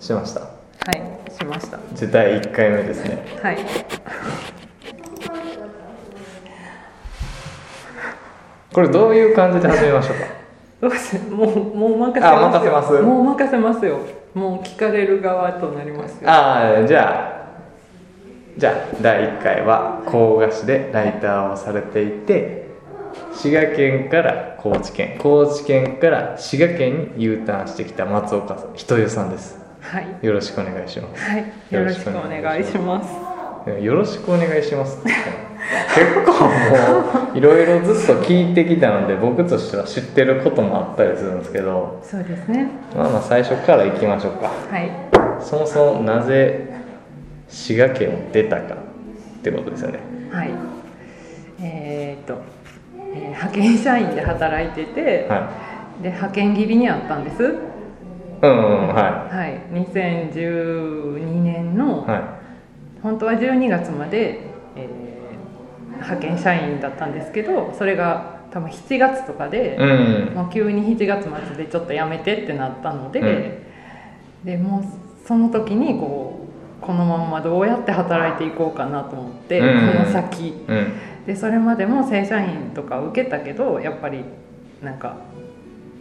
しました？はいしました。じゃあ第1回目ですね。はい。これどういう感じで始めましょうか？どうしもうもう任せあますよ。任せます。もう任せますよ。もう聞かれる側となりますよ。ああじゃあじゃあ第1回は甲賀市でライターをされていて滋賀県から高知県。高知県から滋賀県に U ターンしてきた松岡さん人湯さんですはい。よろしくお願いします。はい。よろしくお願いします。よろしくお願いします。結構もういろいろずっと聞いてきたので僕としては知ってることもあったりするんですけど。そうですね。まあまあ最初から行きましょうか。はい。そもそもなぜ滋賀県を出たかってことですよね。はい。えーっと、えー派遣社員で働いてて、はで派遣切りにあったんです。いうんうんははい。2012年の、いはい。本当は12月まで、えー派遣社員だったんですけどそれが多分7月とかで、うん。もう急に7月末でちょっとやめてってなったので、でもうその時にこうこのまんまどうやって働いていこうかなと思って、うん。この先。うん。でそれまでも正社員とか受けたけどやっぱりなんか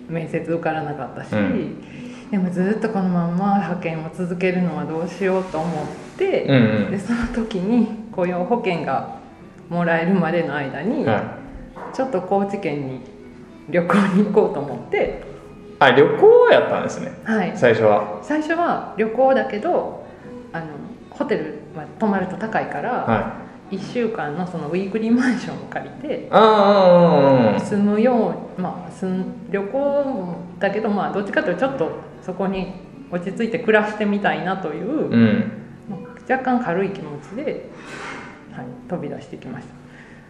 面接受からなかったし、うんでもずっとこのまんま派遣を続けるのはどうしようと思って、うんうん。でその時に雇用保険がもらえるまでの間に、はい。ちょっと高知県に旅行に行こうと思って、あ旅行やったんですね。はい、最初は。最初は旅行だけどあのホテルは泊まると高いから、は1週間のそのウィークリーマンションを借りて住むようまあ住ん旅行だけどまあどっちかというとちょっとそこに落ち着いて暮らしてみたいなという、うん。若干軽い気持ちで、はい、飛び出してきまし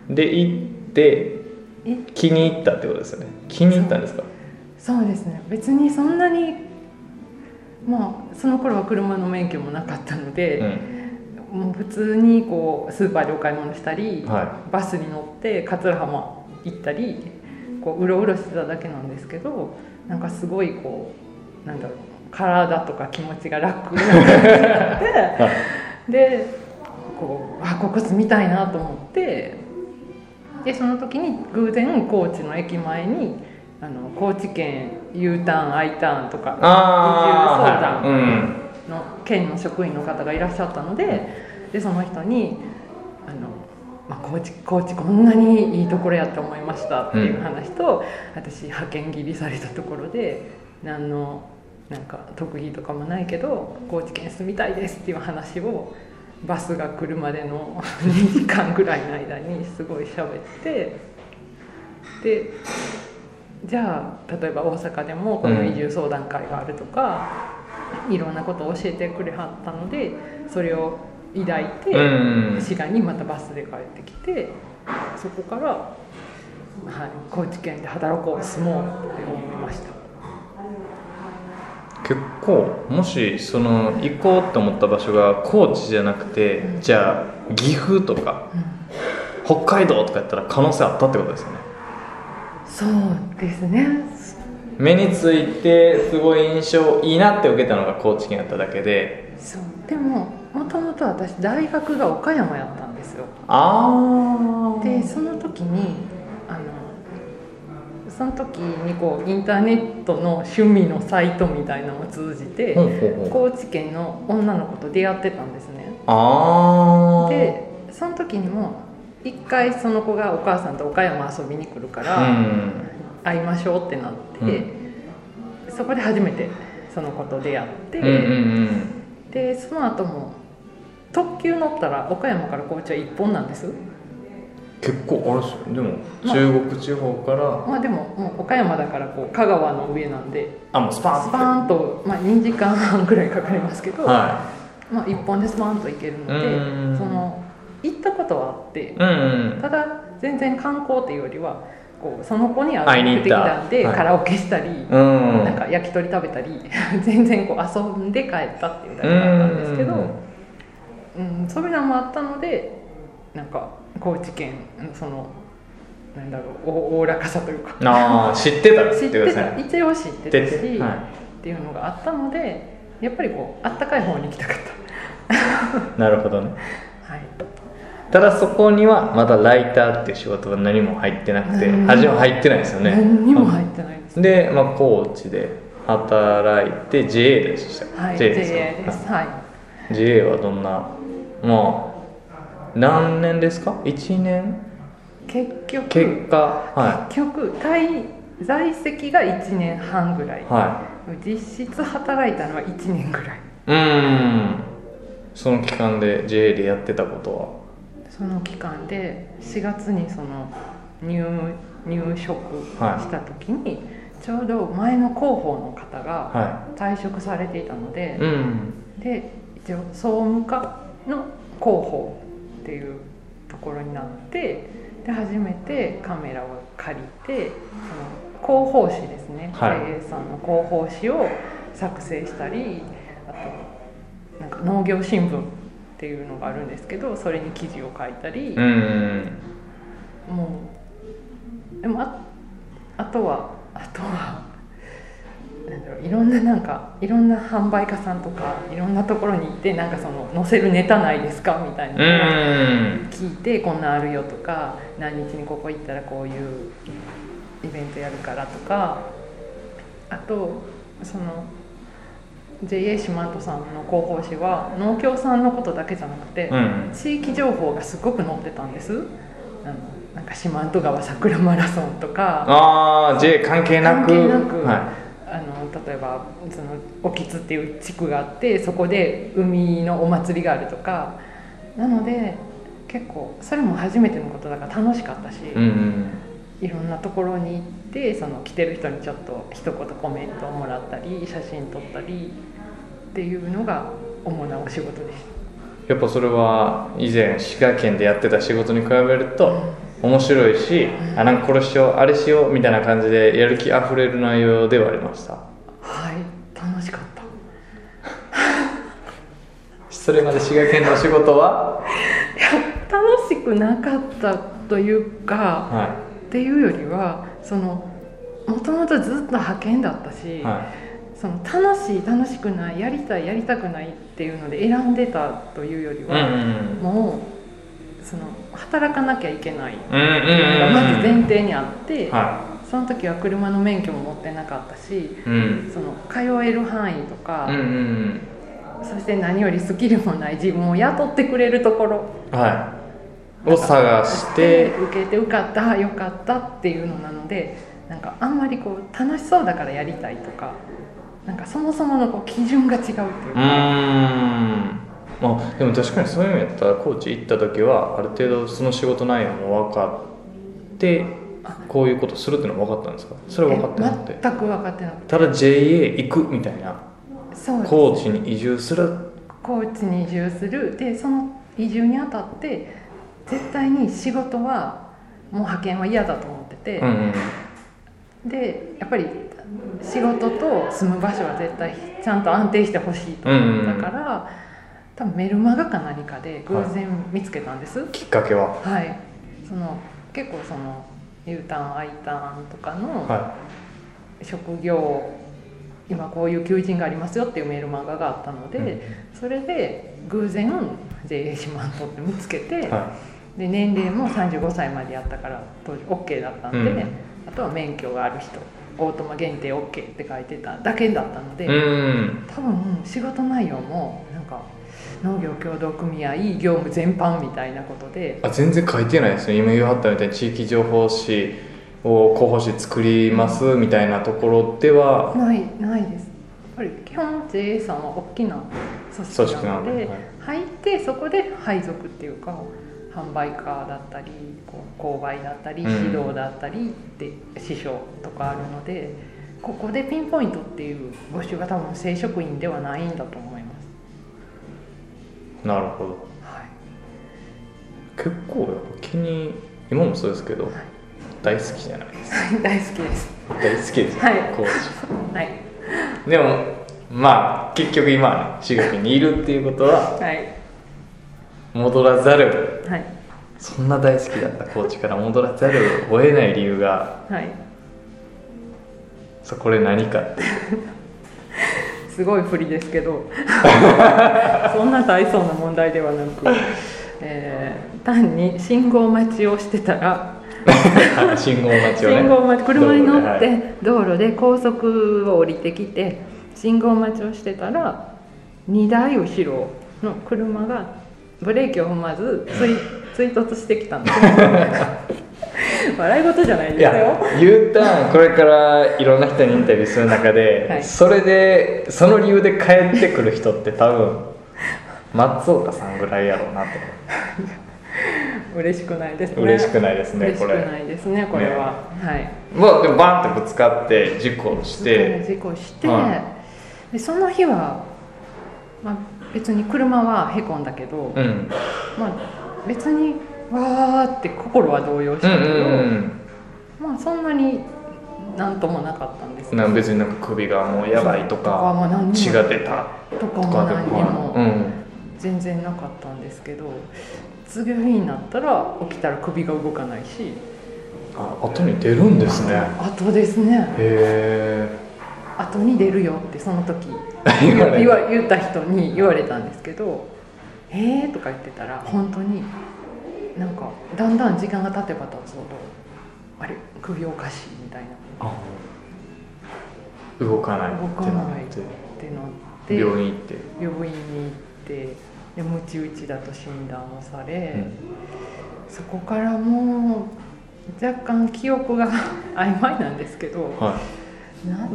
た。で行ってえ？気に入ったってことですよね。気に入ったんですか？そうですね。別にそんなにまあその頃は車の免許もなかったのうで、ん。もう普通にこうスーパーでお買い物したり、はバスに乗って桂浜行ったりこううろうろしてただけなんですけどなんかすごいこうなんだろう体とか気持ちが楽になって でこうあここ住みたいなと思ってでその時に偶然高知の駅前にあの高知県 U ターン I ターンとか移住相談の県の職員の方がいらっしゃったのででその人にあの、まあ、高知高知こんなにいいところやって思いましたっていう話と、私派遣切りされたところで何のなんか特技とかもないけど高知県住みたいですっていう話をバスが来るまでの 2時間ぐらいの間にすごい喋ってでじゃあ例えば大阪でもこの移住相談会があるとか、いろんなことを教えてくれはったのでそれを抱いて、うん。滋賀にまたバスで帰ってきてそこから、はい、高知県で働こう住もうって思いました結構もしその行こうと思った場所が高知じゃなくてじゃあ岐阜とか北海道とかやったら可能性あったってことですよね。そうですね。目についてすごい印象いいなって受けたのが高知県やっただけで。そう。でももともと私大学が岡山やったんですよ。ああでその時にその時にこうインターネットの趣味のサイトみたいなのを通じて、高知県の女の子と出会ってたんですね。ああでその時にも一回その子がお母さんと岡山遊びに来るかうら、ん。会いましょうってなって、そこで初めてその子と出会って、うんうんうん。でその後も特急乗ったら岡山から高知は一本なんです結構あれですよでもまあ。中国地方から。まあでももう岡山だからこう香川の上なんで。あもうスパンスパーンと、まあ、2時間半ぐらいかかりますけど、はまあ、1本でスパーンと行けるのでうんその行ったことはあって。いうんうん。ただ全然観光っていうよりはこうその子に会いに行ってきたんで、はい。カラオケしたり、うん。なんか焼き鳥食べたり 全然こう遊んで帰ったっていうだけだったんですけど、うん、そういうのもあったのでなんか高知県そのなんだろうおおおらかさというか。ああ知ってた 知ってた。ね一応知ってたし、はい。っていうのがあったのでやっぱりこうあったかい方に行きたかっ なるほどね。たはい。ただそこにはまだライターっていう仕事は何も入ってなくて何にも初め入ってないですよね。何にも入ってないですで、まあ、高知で働いて JA でしたはい JA JA でですす。はい。JA はどんなまあ何年ですか？1年？結局結果は結局在在籍が1年半ぐらい。い。は実質働いたのは1年ぐらい。いうーん。その期間で JA でやってたことその期間で4月にその入入職はいした時に、ちょうど前の広報の方はがは退職されていたのでい、うん。で一応総務課の広報っていうところになってで初めてカメラを借りてその広報誌ですね、はい。さんの広報誌を作成したりあとなんか農業新聞っていうのがあるんですけどそれに記事を書いたり、うん。もうでもああとはあとはなんだろういろんななんかいろんな販売家さんとかいろんなところに行ってなんかその載せるネタないですかみたいな聞いてこんなんあるよとか何日にここ行ったらこういうイベントやるからとかあとその JA 四万十さんの広報誌は農協さんのことだけじゃなくて、うん。地域情報がすごく載ってたんです。あのなんか四万十川桜マラソンとかああ J 関係なく。関係なくはあの例えばその沖津っていう地区があってそこで海のお祭りがあるとか。なので結構それも初めてのことだから楽しかったし、い、うんうん、いろんなところに行ってその来てる人にちょっと一言コメントをもらったり写真撮ったりっていうのが主なお仕事でしやっぱそれは以前滋賀県でやってた仕事に比べると面白いし、あなんかこれしようあれしようみたいな感じでやる気あふれる内容ではありました。たはい。楽しかった。それまで滋賀県の仕事は？いや楽しくなかったというかはっていうよりはそのもともとずっと派遣だったし、い。はその楽しい楽しくないやりたいやりたくないっていうので選んでたというよりいうんは、うん。もうその働かなきゃいけない。がまず前提にあって、はその時は車の免許も持ってなかったしいうん。その通える範囲とか、うんうんそして何よりスキルもない自分を雇ってくれるところ。うんはいを探して。受けて受かったよかったっていうのなのでなんかあんまりこう楽しそうだからやりたいとかなんかそもそものこう基準が違うっていうか、んまあでも確かにそういう意味やったら高知行った時はある程度その仕事内容も分かってこういうことするっていうのは分かったんですか？それは分かってなくて。え全く分かってなくて。ただ JA 行くみたいなそう高知に移住する。高知に移住する。でその移住にあたって絶対に仕事はもう派遣は嫌だと思ってて、うんうん。でやっぱり仕事と住む場所は絶対ちゃんと安定してほしいと思ったから、多分メルマガか何かで偶然見つけたんです、きっかけは？はい、その結構その U ターン I ターンとかのは職業、今こういう求人がありますよっていうメールマガがあったので、うんそれで偶然 JA 四万十って見つけて、い。はで年齢も35歳までやったから当時 OK だったんで、うん。あとは免許がある人オートマ限定 OK って書いてただけだったので、いうん。多分仕事内容もなんか農業協同組合業務全般みたいなことで。あ全然書いてないですね。今言わはったみたいに地域情報誌を広報誌作りますみたいなところでは。ないないです。やっぱり基本 JA さんは大きな組織ななのでのではい。入ってそこで配属っていうか販売課だったりこう購買だったりうん指導だったりで師匠とかあるのでここでピンポイントっていう募集が多分正職員ではないんだと思います。なるほどはい結構やっぱ気に今もそうですけど、はい大好きじゃないですか大好きです。大好きですよ、はい高はい。知でもまあ結局今はね滋賀県にいるっていうことははい。戻らざるはい。そんな大好きだった高知から戻らざるを得ない理由がはい。そこれ何かっていうそすごい不利ですけど。そんな大層な問題ではなく、えー単に信号待ちをしてたら。信号待ちをね。信号待ち車に乗って道路で高速を降りてきて信号待ちをしてたら2台後ろの車がブレーキを踏まず追 追突してきたんです。よ笑い事じゃないいですよ。や U ターンこれからいろんな人にインタビューする中で、はい。それでその理由で帰ってくる人って多分松岡さんぐらいやろうなと。嬉しくないですね。嬉しくないですね嬉しくこれないですねこれは、はい。まあでもバンってぶつかって事故して。事故して、はでその日は、まあ、別に車はへこんだけど、うん。まあ、別にわーって心は動揺しうんうたけど、ん。まあそんなになんともなかったんですうんなんか別になんか首がもうやばいととか血が出たとかとも。何にも全然なかったんですけど次の日になったら起きたら首が動かないし。あ後に出るんですね。後ですね。へ後に出るよってその時 言わ言った人に言われたんですけど「えー?」とか言ってたら本当になんかだんだん時間が経てば経つほどあれ首おかしいみたいな。あ動かない動かって。なないっっててなって病院行って。病院に行ってでムチ打ちだと診断をされ、うん。そこからもう若干記憶が 曖昧なんですけどはなん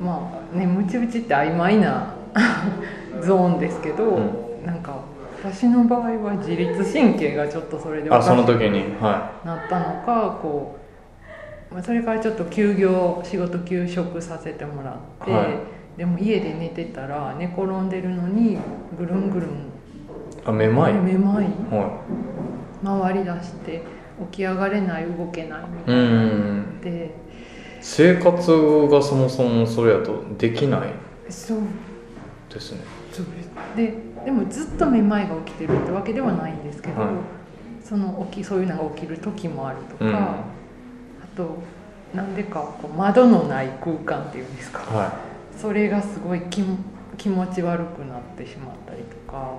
まあねムチ打ちって曖昧な ゾーンですけど、うなんか私の場合は自律神経がちょっとそれでいあその時にはくなったのかこう、まあ、それからちょっと休業仕事休職させてもらって、はい。でも家で寝てたら寝転んでるのにぐるんぐるんいあめまい？めまい？は回りだして起き上がれない動けないみいたいにうんなって、生活がそもそもそれやとできない？そう。ですね。そう。ですででもずっとめまいが起きてるってわけではないんですけど、はい。その起きそういうのが起きる時もあるとか、うん。あとなんでかこう窓のない空間っていうんですか。はそれがすごい気も気持ち悪くなってしまったりとか。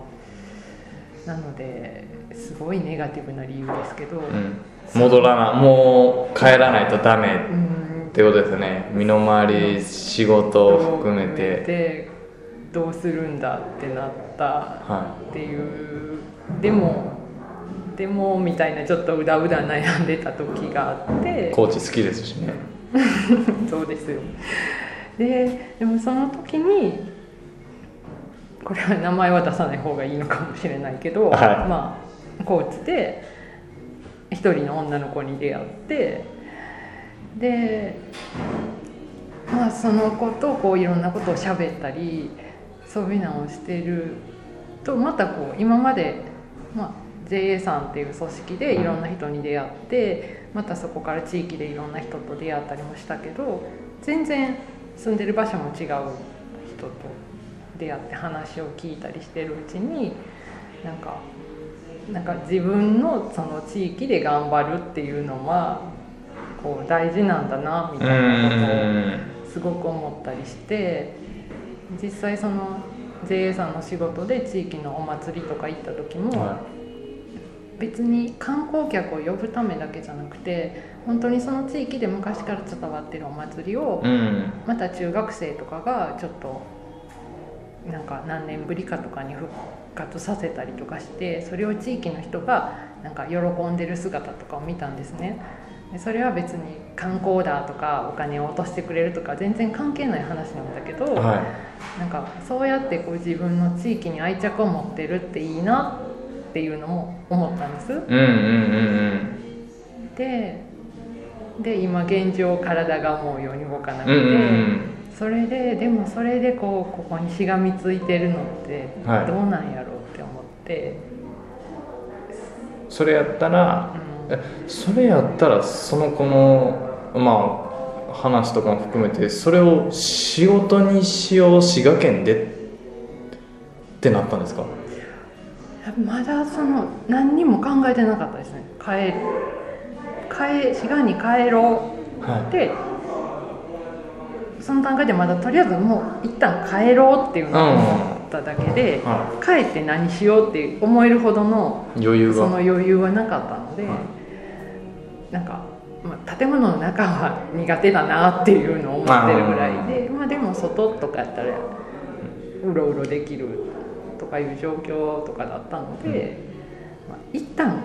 なのですごいネガティブな理由ですけど、い、うん、戻らなもう帰らないとダメうん。ってことですね。身の回り仕事を含めて。でどうするんだってなったはっていう。でもでもみたいなちょっとうだうだ悩んでた時があって。いコーチ好きですしね。そうですよ。ででもその時にこれは名前は出さない方がいいのかもしれないけど、はい。まあコーチで一人の女の子に出会ってでまあその子とこういろんなことを喋ったりそういうのをしてるとまたこう今まで、まあ、JA さんっていう組織でいろんな人に出会ってまたそこから地域でいろんな人と出会ったりもしたけど全然住んでる場所も違う人と出会って話を聞いたりしてるうちになんかなんか自分のその地域で頑張るっていうのはこう大事なんだなみたいなことをすごく思ったりして実際その JA さんの仕事で地域のお祭りとか行った時も、は別に観光客を呼ぶためだけじゃなくて本当にその地域で昔から伝わってるお祭りをいうん。また中学生とかがちょっとなんか何年ぶりかとかに復活させたりとかしてそれを地域の人がなんか喜んでる姿とかを見たんですね。でそれは別に観光だとかお金を落としてくれるとか全然関係ない話なんだけど、はなんかそうやってこう自分の地域に愛着を持ってるっていいなっていうのも思ったんです。いうんうんうん。でで今現状体が思うように動かなくて、うんうんうん。それででもそれでこうここにしがみついてるのってはい。どうなんやろうって思って、それやったらそれやったらその子のまあ話とかも含めてそれを仕事にしよう滋賀県でってなったんですか？まだその何にも考えてなかったですね。帰る帰滋賀に帰ろうはってその段階でまだとりあえずもう一旦帰ろうっていうのを思っただけで、は帰って何しようって思えるほどのい、余裕が。その余裕はなかったので、はいなんか、まあ、建物の中は苦手だなっていうのを思ってるぐらいでまあ、でも外とかやったらうろうろできるとかいう状況とかだったので、まあ、一旦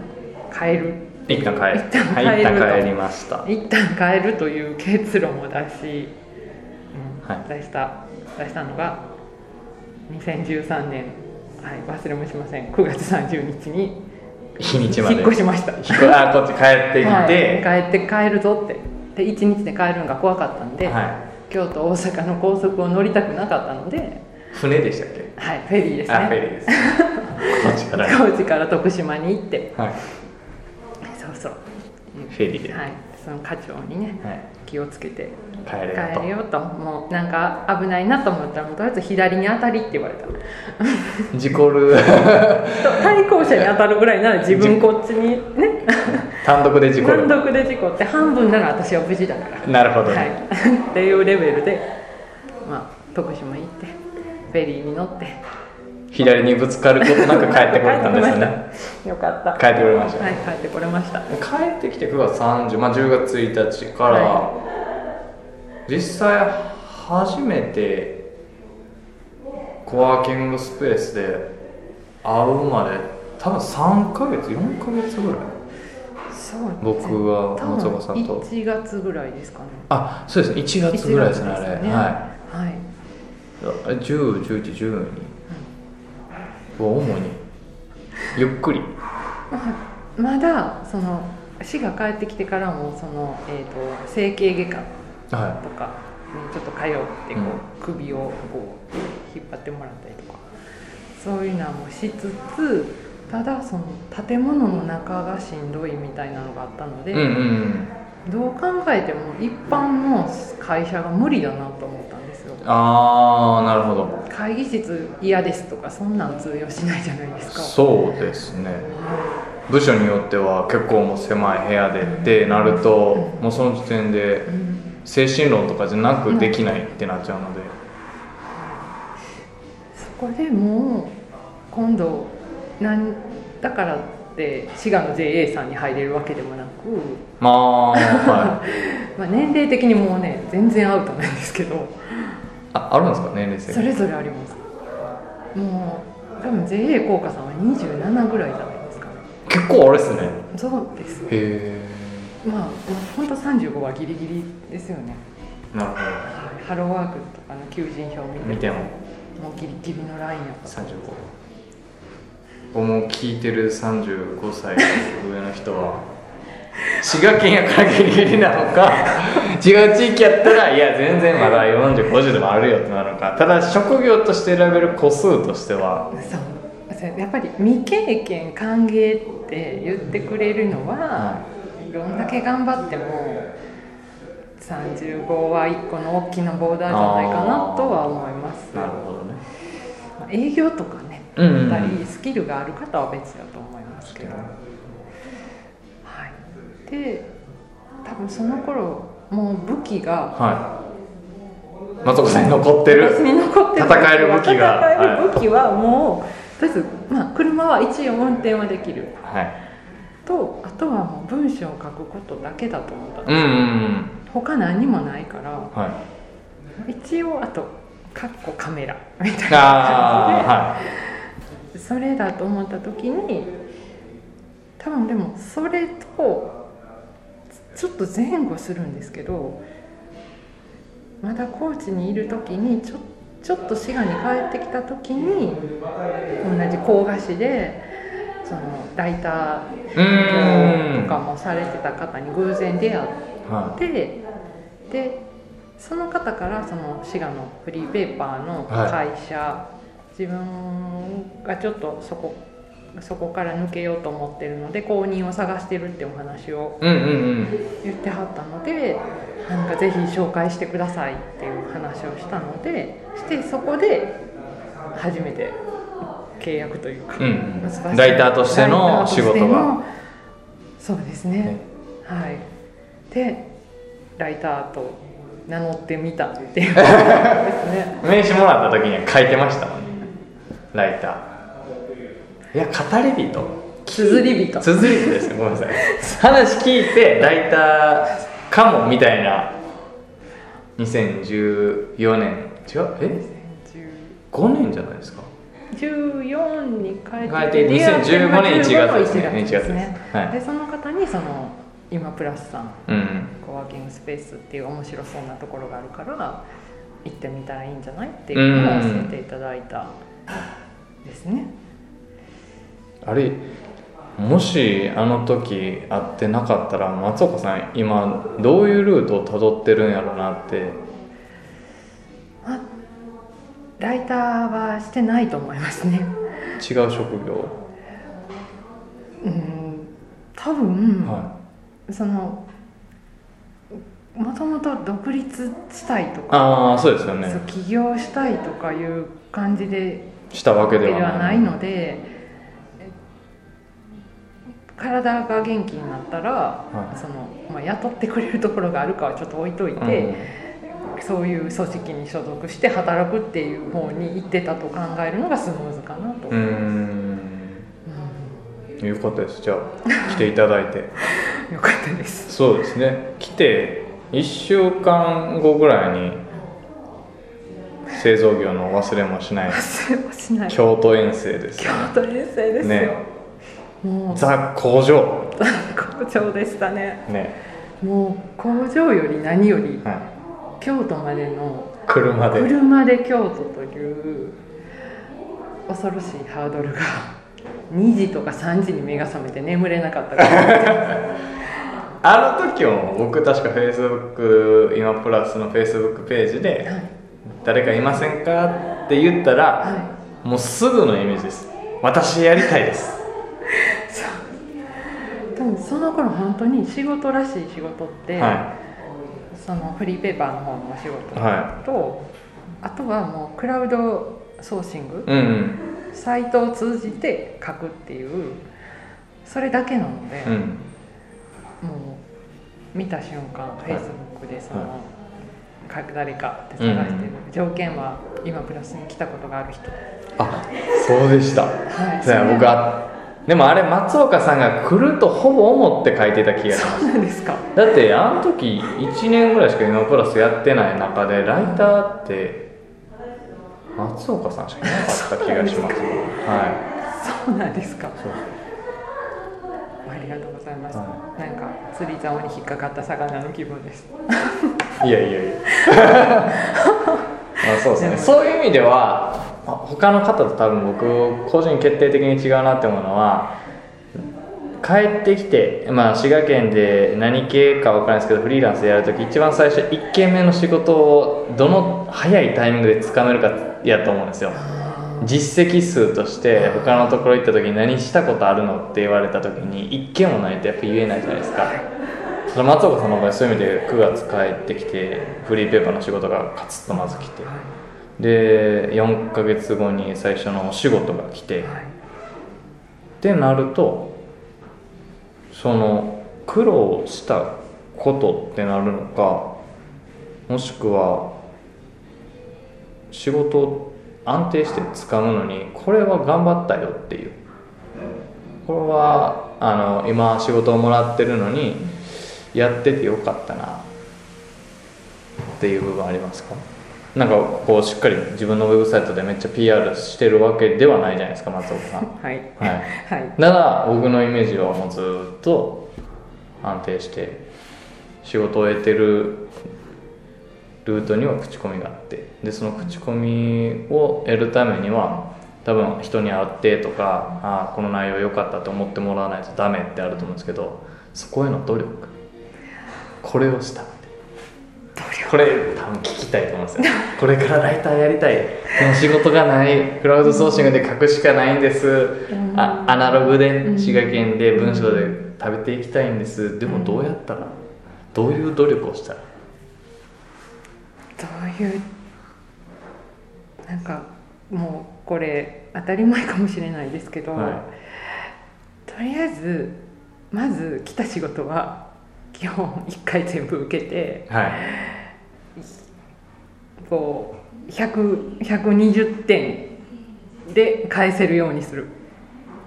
帰る。一旦帰る一旦帰るはい、一と旦帰りました。一旦帰るという結論を出し、うんはい。出した出したのが2013年、はい、忘れもしません。9月30日に日にちまで。引っ越しました。あこっち帰ってきて、はい、帰って帰るぞって。で1日で帰るのが怖かったんで、は京都大阪の高速を乗りたくなかったので、い、船でしたっけ？はい、フェリーですあフェねリーです。こっちから。高知から徳島に行って。はい。そうそう、フェリーで、はい、その課長にねはい、気をつけて帰れよと。帰れよと。もうなんか危ないなと思ったらもうとりあえず左に当たりって言われた。事故る。対向車に当たるぐらいなら自分こっちにね。単独で事故る。単独で事故って半分なら私は無事だから。なるほどね、はい、っていうレベルで、まあ、徳島行ってフェリーに乗って。左にぶつかることなく帰ってこれたんですよね。よかった。帰ってこれました。はい帰ってこれました。帰ってきて9月30、まあ、10月1日から、は実際初めてコワーキングスペースで会うまで多分3ヶ月4ヶ月ぐらい。そう僕は松岡さんと。1月ぐらいですかね。あそうです。ね1月ぐらいですねあれ。1月ですよね。ははい。い101112は主に。ゆっくり。まだその市が帰ってきてからもその、えー、と整形外科はとかにちょっと通ってこう、首をこう引っ張ってもらったりとかそういうのもしつつただその建物の中がしんどいみたいなのがあったので、いうんうん。どう考えても一般の会社が無理だなと思ったんですよ。ああなるほど。会議室嫌ですとかそんなん通用しないじゃないですか。そうですね。部署によっては結構もう狭い部屋でってなるともうその時点でうん精神論とかじゃなくできないってなっちゃうので。そこでもう今度なんだからって滋賀の JA さんに入れるわけでもなく、まあはい。まあ、年齢的にもうね全然アウトなんですけど。ああるんですか？年齢制それぞれあります。もう多分 JA 効果さんは27ぐらいじゃないですか。ね結構あれですね。そうです。へえまあ本当35はギリギリですよね。なるほハローワークとかの求人票を見てど見ても。もうギリギリのラインやった。35僕も聞いてる35歳上の人は滋賀県やからギリギリなのか 違う地域やったらいや全然まだ4050でもあるよってなるのか。ただ職業として選べる個数としては。そう。そう。やっぱり未経験歓迎って言ってくれるのは、どんだけ頑張っても35は1個の大きなボーダーじゃないかなとは思います。なるほどね。まあ営業とかねやったりスキルがある方は別だと思いますけど、はい、で多分その頃もう武器がはい。松岡さんに残ってる？私に残ってる。戦える武器が。戦える武器はもう、とりあえず、まあ、車は一応運転はできる。はいとあとはもう文章を書くことだけだと思った。うんうんうん。他何にもないからはい。一応あとかっこカメラ。みたいな感じで。あそれだと思った時に多分でもそれとちょっと前後するんですけどまだ高知にいる時にちょちょっと滋賀に帰ってきた時に同じ工菓子でそのライタはいーうん。とかもされてた方に偶然出会って。はででその方からその滋賀のフリーペーパーの会社、自分がちょっとそこそこから抜けようと思ってるので公認を探してるってお話をいうんうんうん。言ってはったのでなんかぜひ紹介してくださいっていう話をしたのでしてそこで初めて契約というか、うん。ライターとしての仕事が。そうですね。はい。でライターと名乗ってみたっていう。ですね。名刺もらった時には書いてましたもんね。ライター。いや語り人。綴り人。綴り人です。ねごめんなさい。話聞いてライターかもみたいな。2014年。違う？え？5年じゃないですか14に変えて変えて2015年1月ですね。1 1月です。はい。でその方にその今プラスさんうんコワーキングスペースっていう面白そうなところがあるから行ってみたらいいんじゃないっていうのを教えていただいたですね。あれもしあの時会ってなかったら松岡さん今どういうルートをたどってるんやろうなってあライターはしてないと思いますね。違う職業、うん多分、はそのもともと独立したいとい、か、ああそうですよね。起業したいとかいう感じでしたわけでではないのでえ体が元気になったら、はい。そのまあ、雇ってくれるところがあるかはちょっと置いといて、そういう組織に所属して働くっていう方に行ってたと考えるのがスムーズかなと、うん。うーん。よかったです。じゃあ来ていただいて。よかったです。そうですね。来て1週間後ぐらいに製造業の忘れもしない。京京都遠征ですよ都遠征ですよ、ね。もう。ザ工場。工場でしたね。ね、もう工場より何よりはい、京都までの車で。車で京都という恐ろしいハードルが2時とか3時に目が覚めて眠れなかったから。あの時も僕確か Facebook 今プラスの Facebook ページではい「誰かいませんか?」って言ったらはもうすぐのイメージです。私やりたいです。い多分その頃本当に仕事らしい仕事って、はそのフリーペーパーの方のお仕事と、はあとはもうクラウドソーシング、いうん。サイトを通じて書くっていうそれだけなので、うん。うんもう見た瞬間、フェイスブックでその、はか誰かって探してる、条件は今プラスに来たことがある人。あそうでした。はい。僕はでもあれ松岡さんが来るとほぼ思って書いてた気がします。そうなんですか。だってあの時1年ぐらいしか今プラスやってない中でライターって松岡さんしかいなかった気がします。はそうなんですか。ありがとうございます、はなんか釣り竿に引っかかった魚の気分です。いやいやいや。まあそうですね。そういう意味ではまあ他の方と多分僕個人決定的に違うなって思うのは帰ってきて、まあ、滋賀県で何系か分からないですけどフリーランスでやるとき一番最初1件目の仕事をどの早いタイミングでつかめるかやと思うんですよ。実績数として他のところ行った時に何したことあるのって言われた時に1件もないとやっぱ言えないじゃないですか。その松岡さんの場合そういう意味で9月帰ってきてフリーペーパーの仕事がカツッとまず来て。で4ヶ月後に最初のお仕事が来てってなるとその苦労したことってなるのかもしくは仕事を安定して掴むのにこれは頑張ったよっていう。これはあの今仕事をもらってるのにやっててよかったなっていう部分ありますか？なんかこうしっかり自分のウェブサイトでめっちゃ PR してるわけではないじゃないですか松岡さん。はい。はい。はい。ただ僕のイメージはもうずっと安定して仕事を得てるルートには口コミがあってでその口コミを得るためには多分人に会ってとかああこの内容良かったと思ってもらわないとダメってあると思うんですけどそこへの努力。これをしたこれ多分聞きたいと思うんですよ。これからライターやりたい。でも仕事がない。クラウドソーシングで書くしかないんです。あアナログで滋賀県で文章で食べていきたいんです。でもどうやったらどういう努力をしたら？どういうなんかもうこれ当たり前かもしれないですけど、はとりあえずまず来た仕事は基本1回全部受けてはいこう100 120点で返せるようにする。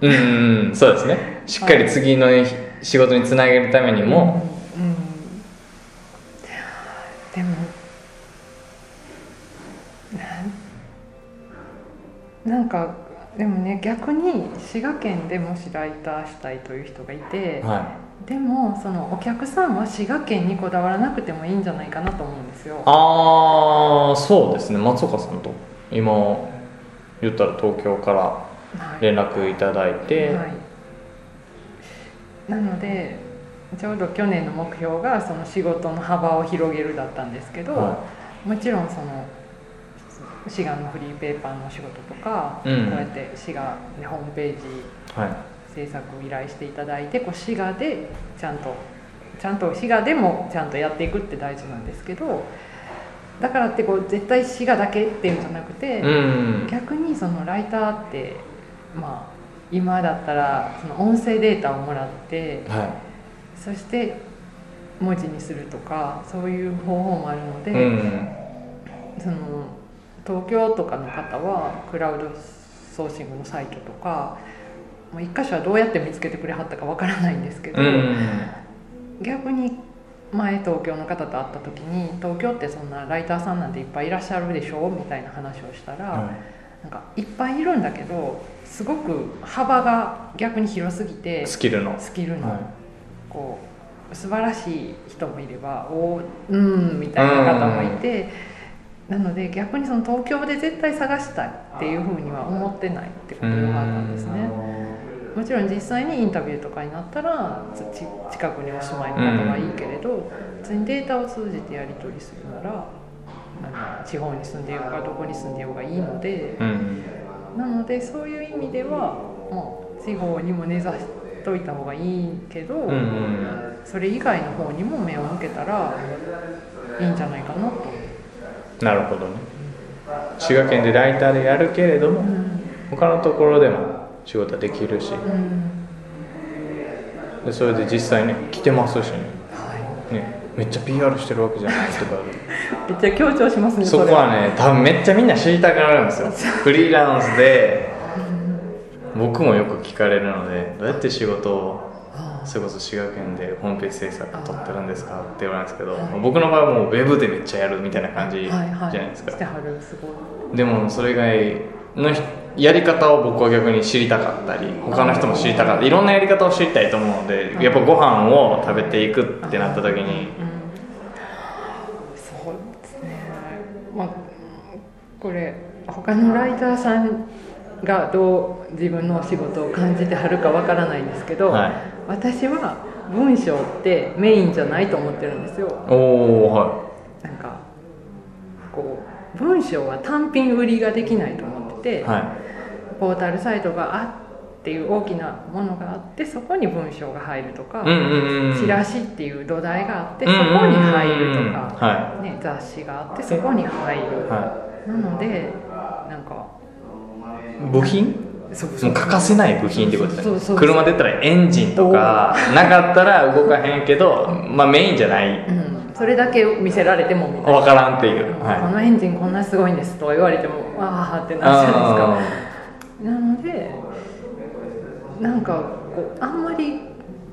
うんうんうん。そうですね。しっかり次の仕事につなげるためにも、うんうん。でもなんなんかでもね逆に滋賀県でもしライターしたいという人がいて、はでもそのお客さんは滋賀県にこだわらなくてもいいんじゃないかなと思うんですよ。い、ああそうですね。松岡さんと今言ったら東京からはい。連絡いただいて、はい、なのでちょうど去年の目標がその仕事の幅を広げるだったんですけど、はもちろんその滋賀のフリーペーパーの仕事とか、うん。こうやって滋賀でホームページは制作を依頼していただいてこう滋賀でちゃんとちゃんと滋賀でもちゃんとやっていくって大事なんですけどだからってこう絶対滋賀だけっていうんじゃなくて、いうん。逆にそのライターってまあ今だったらその音声データをもらってはそして文字にするとかそういう方法もあるので、いうん。その東京とかの方はクラウドソーシングのサイトとか一箇所はどうやって見つけてくれはったかわからないんですけど、うん。逆に前東京の方と会った時に東京ってそんなライターさんなんていっぱいいらっしゃるでしょみたいな話をしたら。はなんかいっぱいいるんだけどすごく幅が逆に広すぎていスキルの。スキルの、はこう素晴らしい人もいればおーうんみたいな方もいて、なので逆にその東京で絶対探したいっていうふうには思ってないってことがあったんですね。もちろん実際にインタビューとかになったら近くにお住まいの方がいいけれど、普通にデータを通じてやり取りするならあの地方に住んでようがどこに住んでようがいいので。うんなのでそういう意味ではもう地方にも根ざしといた方がいいけど、それ以外の方にも目を向けたらいいんじゃないかなと、なるほどね。滋賀県でライターでやるけれどもうん。他のところでも仕事はできるし。うん。でそれで実際ね来てますしね。はねめっちゃ PR してるわけじゃないとかい、めっちゃ強調しますねそこれはね多分めっちゃみんな知りたくなるんですよ。フリーランスで僕もよく聞かれるのでどうやって仕事をはそれこそ滋賀県でホームページ制作撮ってるんですか？って言われるんですけど、はい。僕の場合はもうウェブでめっちゃやるみたいな感じじゃないですか、してはるすごい。でもそれ以外のひやり方を僕は逆に知りたかったり他の人も知りたかったいろんなやり方を知りたいと思うのでやっぱご飯を食べていくってなった時にうん。そうですね。まあこれ他のライターさんがどう自分のお仕事を感じてはるかわからないんですけど、はい私は文章ってメインじゃないと思ってるんですよ。おおはなんかこう文章は単品売りができないと思ってて、い。はポータルサイトがあっていう大きなものがあってそこに文章が入るとか、チラシっていう土台があってうんそこに入るとうんか、はね、雑誌があってそこに入る、はなのでなんかい部品？欠かせない部品ってことですね。そうそう車で言ったらエンジンとかなかったら動かへんけどまあメインじゃない。うん、それだけ見せられても分からんっていう、こはのエンジンこんなすごいんですとは言われてもああってい、なるじゃないですあかなのでなんかこうあんまり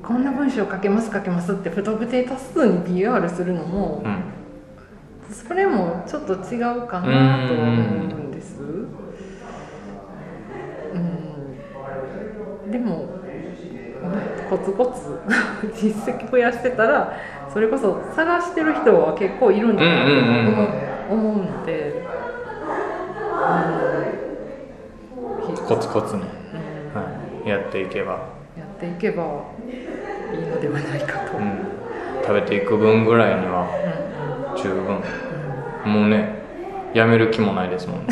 こんな文章書けます書けますって不特定多数に PR するのもーうん。それもちょっと違うかなと思うんですうんでもコツコツ実績増やしてたらそれこそ探してる人は結構いるんだなとうんうんうん思うので、うん。ひコツコツに、うん。はい、やっていけば、やっていけばいいのではないかと、うん。うん、食べていく分ぐらいにはうん十分。もうねやめる気もないですもんね。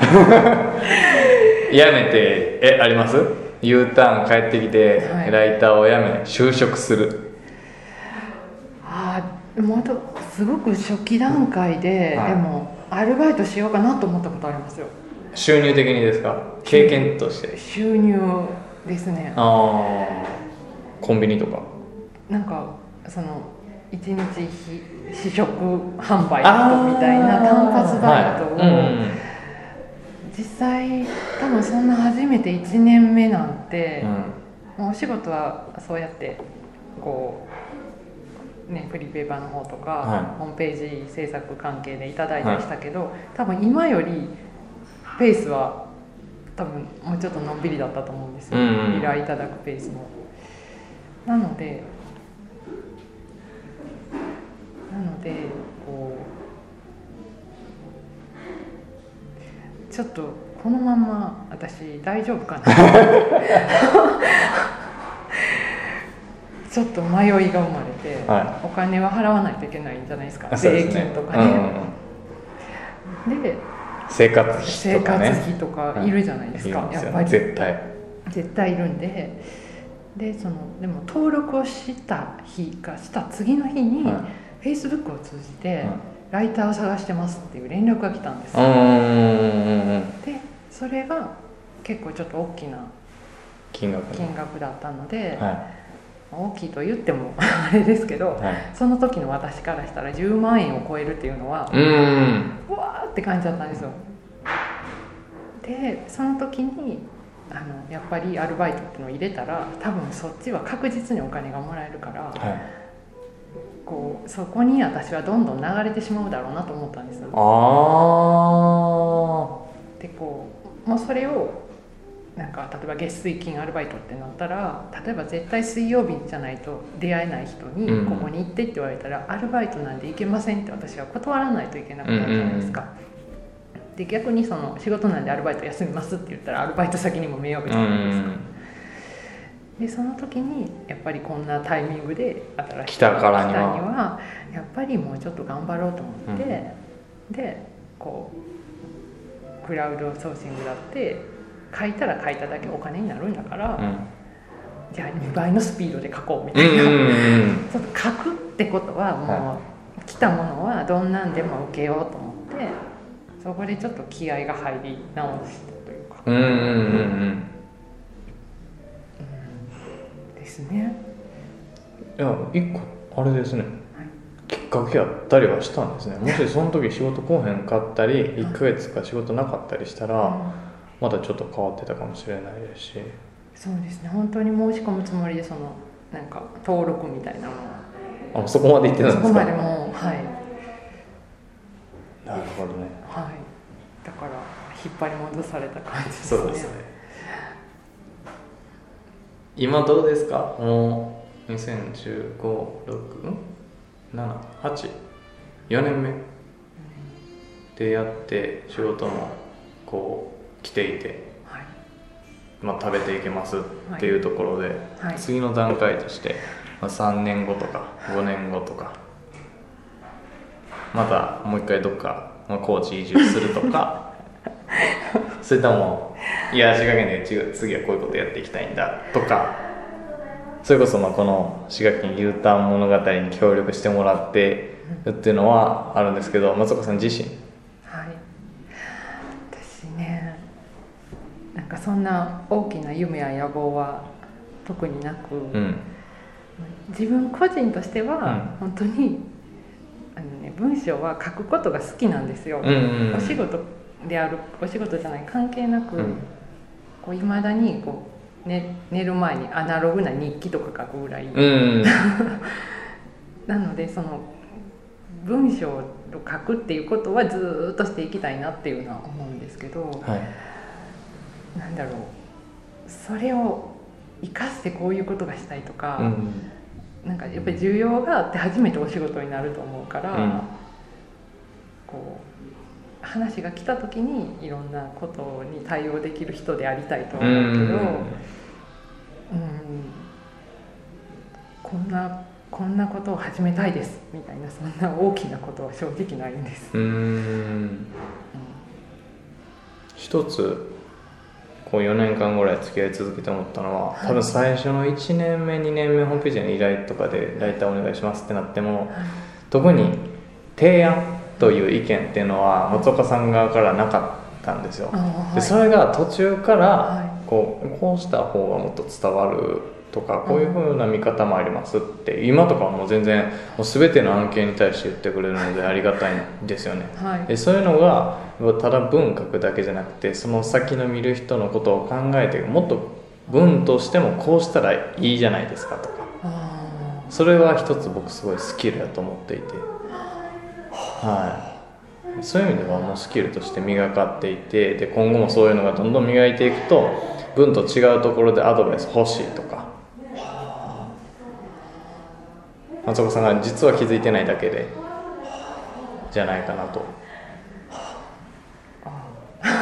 やめてえあります？U ターン帰ってきて、はい。ライターを辞め就職する。ああまだすごく初期段階で、はい。でもアルバイトしようかなと思ったことありますよ。収入的にですか？経験として。収入ですね。ああコンビニとか。なんかその一日ひ試食販売みたいな単発バイトを、はい。うん実際多分そんな初めて1年目なんてう、ん。もうお仕事はそうやってこうねフリーペーパーの方とか、はい。ホームページ制作関係でいただいたりしたけど、多分今よりペースは多分もうちょっとのんびりだったと思うんですよ、うんうん。依頼いただくペースも。なのでなのでこうちょっとこのまんま私大丈夫かな？ちょっと迷いが生まれて、はお金は払わないといけないんじゃないですか？税金とかうんうんね、うん。で生活費生とかね。活費とかいるじゃないですか、いるんですよやっぱり。絶対。絶対いるんで。でそのでも登録をした日かした次の日に、は Facebook を通じて、うんライターを探してますっていう連絡が来たんです。でそれが結構ちょっと大きな金額金額だったので、は大きいと言っても あれですけどいはい。その時の私からしたら10万円を超えるっていうのはう、んうわーって感じだったんですよ。でその時にあのやっぱりアルバイトっていうのを入れたら多分そっちは確実にお金がもらえるからはいこうそこに私はどんどん流れてしまうだろうなと思ったんですあでこうもうそれをなんか例えば月水金アルバイトってなったら例えば絶対水曜日じゃないと出会えない人にうん。ここに行ってって言われたら、アルバイトなんで行けませんって私は断らないといけなくなるじゃないですか、で逆にその仕事なんでアルバイト休みますって言ったらアルバイト先にも迷惑じゃないですか、んでその時にやっぱりこんなタイミングで新しい来たからには。やっぱりもうちょっと頑張ろうと思って、でこうクラウドソーシングだって書いたら書いただけお金になるんだから、うん。じゃあ2倍のスピードで書こうみたいな、書くってことはもう、は来たものはどんなんでも受けようと思ってそこでちょっと気合が入り直したというか、うんうんうんですね。いや一個あれですね。きっかけやったりはしたんですね。もしその時仕事来へんかったり1ヶ月か仕事なかったりしたらうんまたちょっと変わってたかもしれないですし。そうですね。本当に申し込むつもりでそのなんか登録みたいなのを。あそこまで行ってたんですか？そこまでもうはい。なるほどね。はい。だから引っ張り戻された感じですね。そうですね今どうですか？もう2015 6 7 8 4年目。でやって仕事もこう来ていて、はい。まあ、食べていけますっていうところで、はい。次の段階として、まあ、3年後とか5年後とか。またもう一回どっかまあ高知移住するとか。それともいや滋賀県で次はこういうことやっていきたいんだとかそれこそまあこの滋賀県 U ターン物語に協力してもらってるっていうのはあるんですけど松岡さん自身？はい。私ねなんかそんな大きな夢や野望は特になく、うん。自分個人としてはうん。本当に、あのね、文章は書くことが好きなんですよ、うんうんうん。お仕事であるお仕事じゃない関係なく、うん。こう未だにこう、ね、寝る前にアナログな日記とか書くぐらい、うん なのでその文章を書くっていうことはずーっとしていきたいなっていうのは思うんですけど、はい。なんだろう。それを生かしてこういうことがしたいとか、うん。なんかやっぱり需要があって初めてお仕事になると思うから、うん。こう話が来た時にいろんなことに対応できる人でありたいと思うけど、ん。うん。こんなこんなことを始めたいですみたいなそんな大きなことは正直ないんです。うーん。一つこう4年間ぐらい付き合い続けて思ったのは多分最初の1年目2年目ホームページの依頼とかでライターお願いしますってなっても特に提案という意見っていうのは松岡さん側からなかったんですよ。はい。でそれが途中からはこうこうした方がもっと伝わるととかこういうふうな見方もありますって今とかはもう全然もう全ての案件に対して言ってくれるので ありがたいんですよね。はい。でそういうのがただ文書くだけじゃなくてその先の見る人のことを考えてもっと文としてもこうしたらいいじゃないですかとか。あそれは一つ僕すごいスキルだと思っていてはい。そういう意味ではもうスキルとして磨かっていてで今後もそういうのがどんどん磨いていくと文と違うところでアドバイス欲しいとか。松岡さんが実は気づいてないだけでじゃないかなと。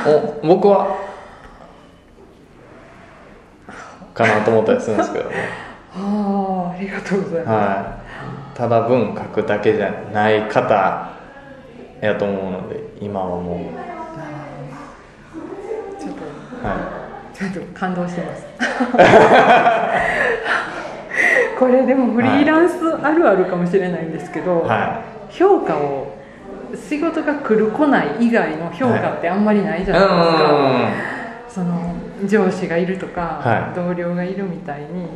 お僕はかなと思ったりするんですけどね。ー あーありがとうございまはい、ただ文書くだけじゃない方やと思うので今はもう、すちょっとはちょっと感動してます。これでもフリーランスあるあるかもしれないんですけど、い、は評価を仕事が来る来ない以外の評価ってあんまりないじい、ゃないですか、うその上司がいるとか、はい。同僚がいるみたいに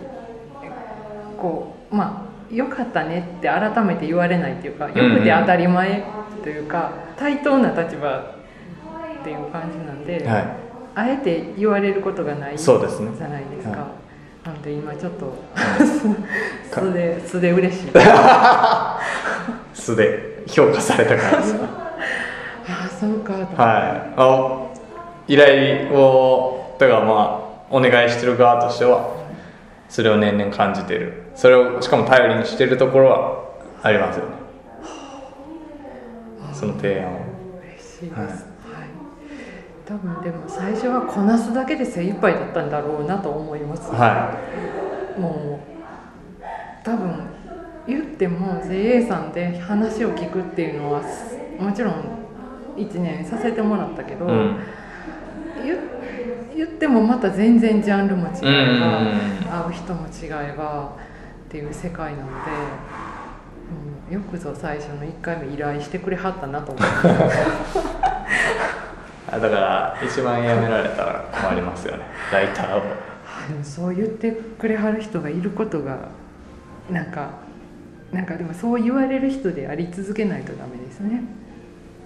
こうまあ良かったねって改めて言われないっていうかよくて当たり前というか、対等な立場っていう感じなんで、んはい、あえて言われることがないじそうですね。ゃないですか、はなので今ちょっと 素で素で嬉しい。素で評価された感じ。ああそうか。と、はい。あ依頼をだからまあお願いしてる側としてはそれを年々感じてるそれをしかも頼りにしてるところはありますよね。その提案。を嬉しいです、ははい。い多分でも最初はこなすだけで精一杯だったんだろうなと思います、はもう多分言っても JA さんで話を聞くっていうのはもちろん1年させてもらったけど、い、うん。言言ってもまた全然ジャンルも違えば、会う人も違えばっていう世界なので、うん、よくぞ最初の1回目依頼してくれはったなと思って あだから一番やめられたら困りますよね。ライターを。でもそう言ってくれはる人がいることがなんかなんかでもそう言われる人であり続けないとダメですね。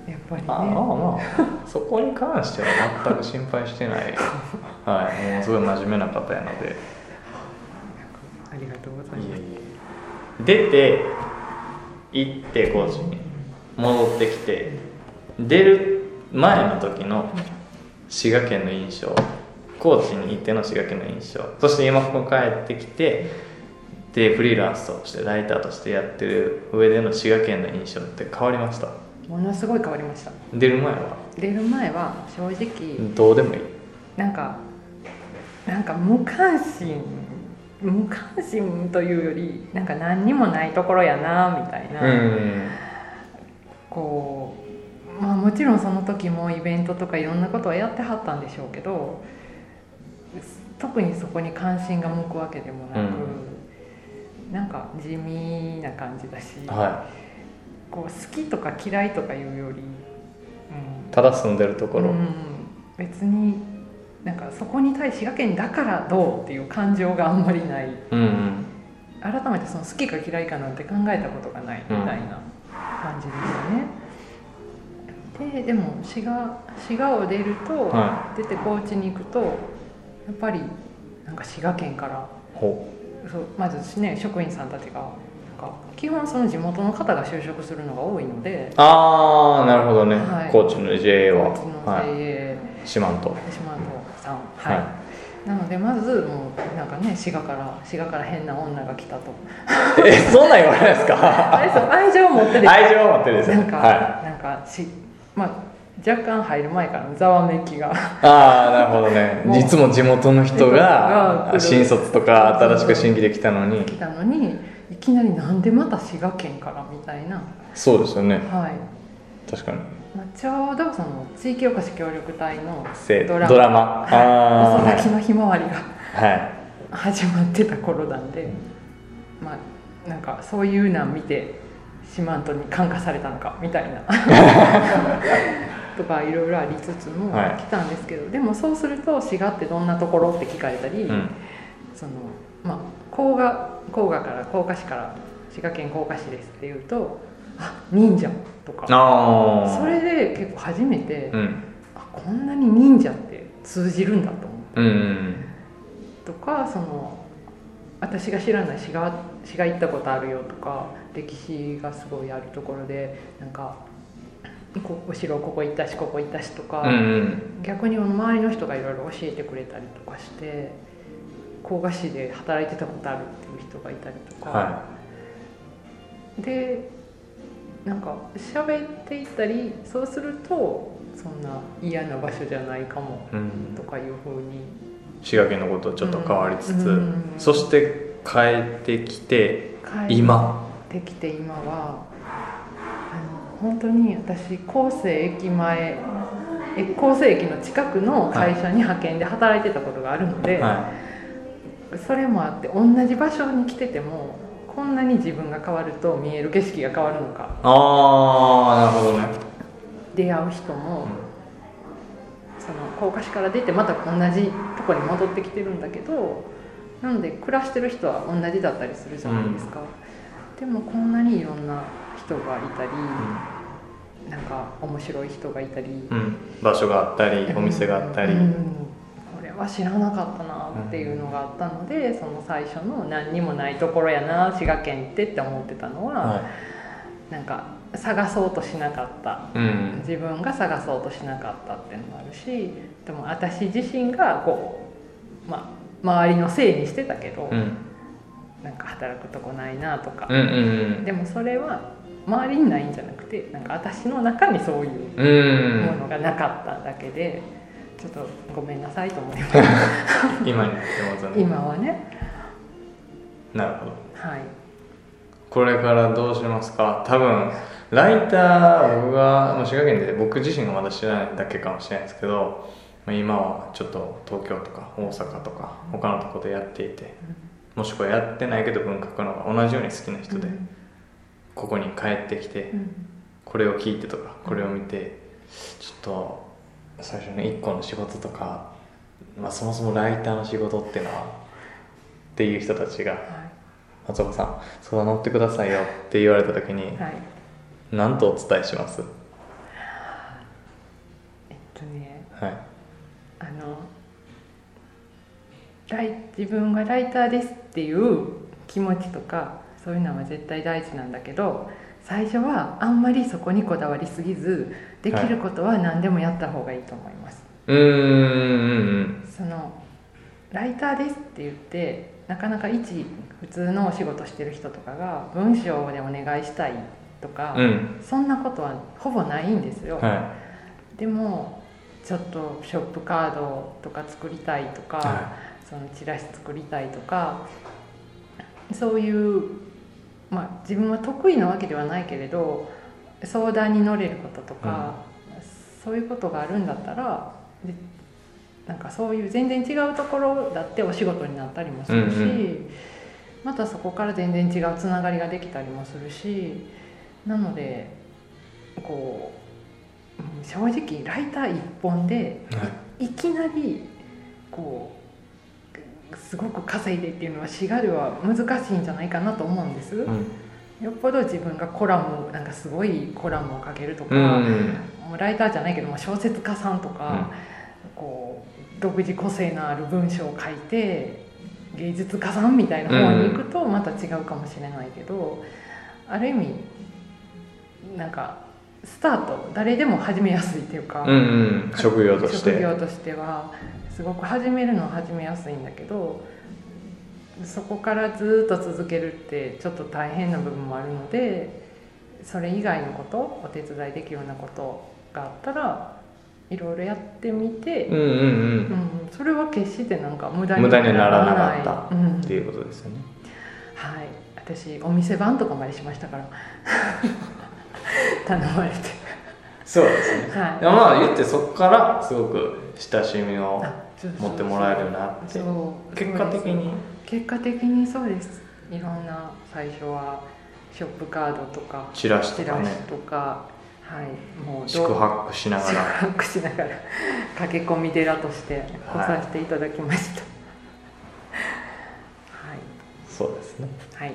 やっぱりね。あまあまあ。そこに関しては全く心配してない。はいもうすごい真面目な方やのでありがとうございます。出て行って高知に戻ってきて出る前の時の滋賀県の印象高知に行っての滋賀県の印象そして今ここ帰ってきてでフリーランスとしてライターとしてやってる上での滋賀県の印象って変わりました？ものすごい変わりました。出る前は？出る前は正直どうでもいい。なんかなんか無関心無関心というよりなんか何にもないところやなみたいな、うんこうまあもちろんその時もイベントとかいろんなことはやってはったんでしょうけど特にそこに関心が向くわけでもなく、なんか地味な感じだし、はこう好きとか嫌いとかいうより、うん。いただ住んでるところ、うん、別になんかそこに対し滋賀県だからどう？っていう感情があんまりない。うんうん。改めてその好きか嫌いかなんて考えたことがないみたいな感じですよね、ででも滋賀滋賀を出ると、は出て高知に行くとやっぱりなんか滋賀県からほそうまずね職員さんたちがなんか基本その地元の方が就職するのが多いのでああなるほどね、はい。高知の JA は。高知のは JA い。四万十。島野さんはい、はなのでまずもうなんかね滋賀から滋賀から変な女が来たと。えそんなん言われないですか？あれそう愛情を持ってです。愛情を持ってです。よなんか、はなんかしまあ若干入る前からのざわめきが。いああなるほどね。いつも地元の人が新卒とか新しく新規で来たのに。来たのにいきなりなんでまた滋賀県からみたいな。そうですよね。はい、確かに。まあ、ちょうどその地域おこし協力隊のせドラマ。ドラマ。はい、遅咲きのひまわりがはい。始まってた頃なんでまあなんかそういうのを見て四万十に感化されたのかみたいな。とかいろいろありつつもはい。来たんですけど、でもそうすると滋賀ってどんなところって聞かれたり、うん。そのまあ甲賀甲賀から甲賀市から滋賀県甲賀市ですっていうとあ忍者とか。それで結構初めて、うん。あこんなに忍者って通じるんだと思って。うんうんとかその私が知らない滋賀滋賀行ったことあるよとか歴史がすごいあるところでなんかこお城ここ行ったしここ行ったしとか、うんうん。逆に周りの人がいろいろ教えてくれたりとかして甲賀市で働いてたことあるっていう人がいたりとか、はでなんか喋っていったりそうするとそんな嫌な場所じゃないかもい、うん、とかいうふうに。滋賀県のことちょっと変わりつつ、うん。そして帰ってきて帰今ってきて今はあの本当に私高生駅前え高生駅の近くの会社に派遣で働いてたことがあるので、はそれもあって同じ場所に来ててもこんなに自分が変わると見える景色が変わるのか。いああなるほどね。出会う人も、その高架市から出てまた同じとこに戻ってきてるんだけどなので暮らしてる人は同じだったりするじゃないですか、でもこんなにいろんな人がいたり、なんか面白い人がいたり、うん、うん、場所があったりお店があったり、うん。これは知らなかったなっていうのがあったので、その最初の何にもないところやな滋賀県ってって思ってたのは、はなんか探そうとしなかった。い、うん。自分が探そうとしなかったっていうのもあるしでも私自身がこう、まあ、周りのせいにしてたけど、うん。なんか働くとこないなとか。うん、うん。でもそれは周りにないんじゃなくてなんか私の中にそういううん。ものがなかっただけで、ちょっとごめんなさいと思います。今になってますね今はね。なるほど。はい。これからどうしますか？多分ライター僕が滋賀県で僕自身がまだ知らないだけかもしれないですけどまあ今はちょっと東京とか大阪とか他のところでやっていてもしくはやってないけど文学のが同じように好きな人でうん。ここに帰ってきてうん。これを聞いてとかこれを見てちょっと最初に1個の仕事とか、まあ、そもそもライターの仕事っていうのはっていう人たちがは「松岡さん相談乗ってくださいよ」って言われた時にい、はい、何とお伝えします？えっとねはい。あの自分がライターですっていう気持ちとかそういうのは絶対大事なんだけど最初はあんまりそこにこだわりすぎずできることは何でもやった方がいいと思います、うーん。うんそのライターですって言ってなかなか一普通のお仕事してる人とかが文章でお願いしたいとか、うん。うんそんなことはほぼないんですよ、はでもちょっとショップカードとか作りたいとか、はそのチラシ作りたいとかそういう、まあ、自分は得意なわけではないけれど相談に乗れることとか、そういうことがあるんだったらでなんかそういう全然違うところだってお仕事になったりもするし、うんうまたそこから全然違うつながりができたりもするしなのでこううん正直ライター一本でい。きなりこうすごく稼いでっていうのは滋賀では難しいんじゃないかなと思うんです、うんよっぽど自分がコラムなんかすごいコラムをかけるとか、うん。もうライターじゃないけども小説家さんとか、こう独自個性のある文章を書いて芸術家さんみたいな方に行くとまた違うかもしれないけど、ある意味なんかスタート誰でも始めやすいっていうか、うんうん。職業として。職業としてはすごく始めるのは始めやすいんだけどそこからずっと続けるってちょっと大変な部分もあるのでそれ以外のことお手伝いできるようなことがあったらいろいろやってみて、うんうんうん。うんそれは決してなんか無駄にならなかった。うん。っていうことですよね。はい。私お店番とかまでしましたから。頼まれて。そうですね。はい。でもまあ言ってそこからすごく親しみを持ってもらえるようになってそう結果的に結果的にそうです。いろんな最初はショップカードとかチラシとかね。とかはい。もう宿泊しなが宿ら泊しながら駆け込み寺として来させていただきました、そうですね。はい。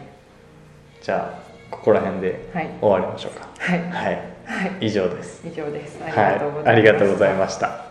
じゃあここら辺ではい。終わりましょうか。はい。はい。はい。以上です。以上です。ありはいがとうございます、ありがとうございました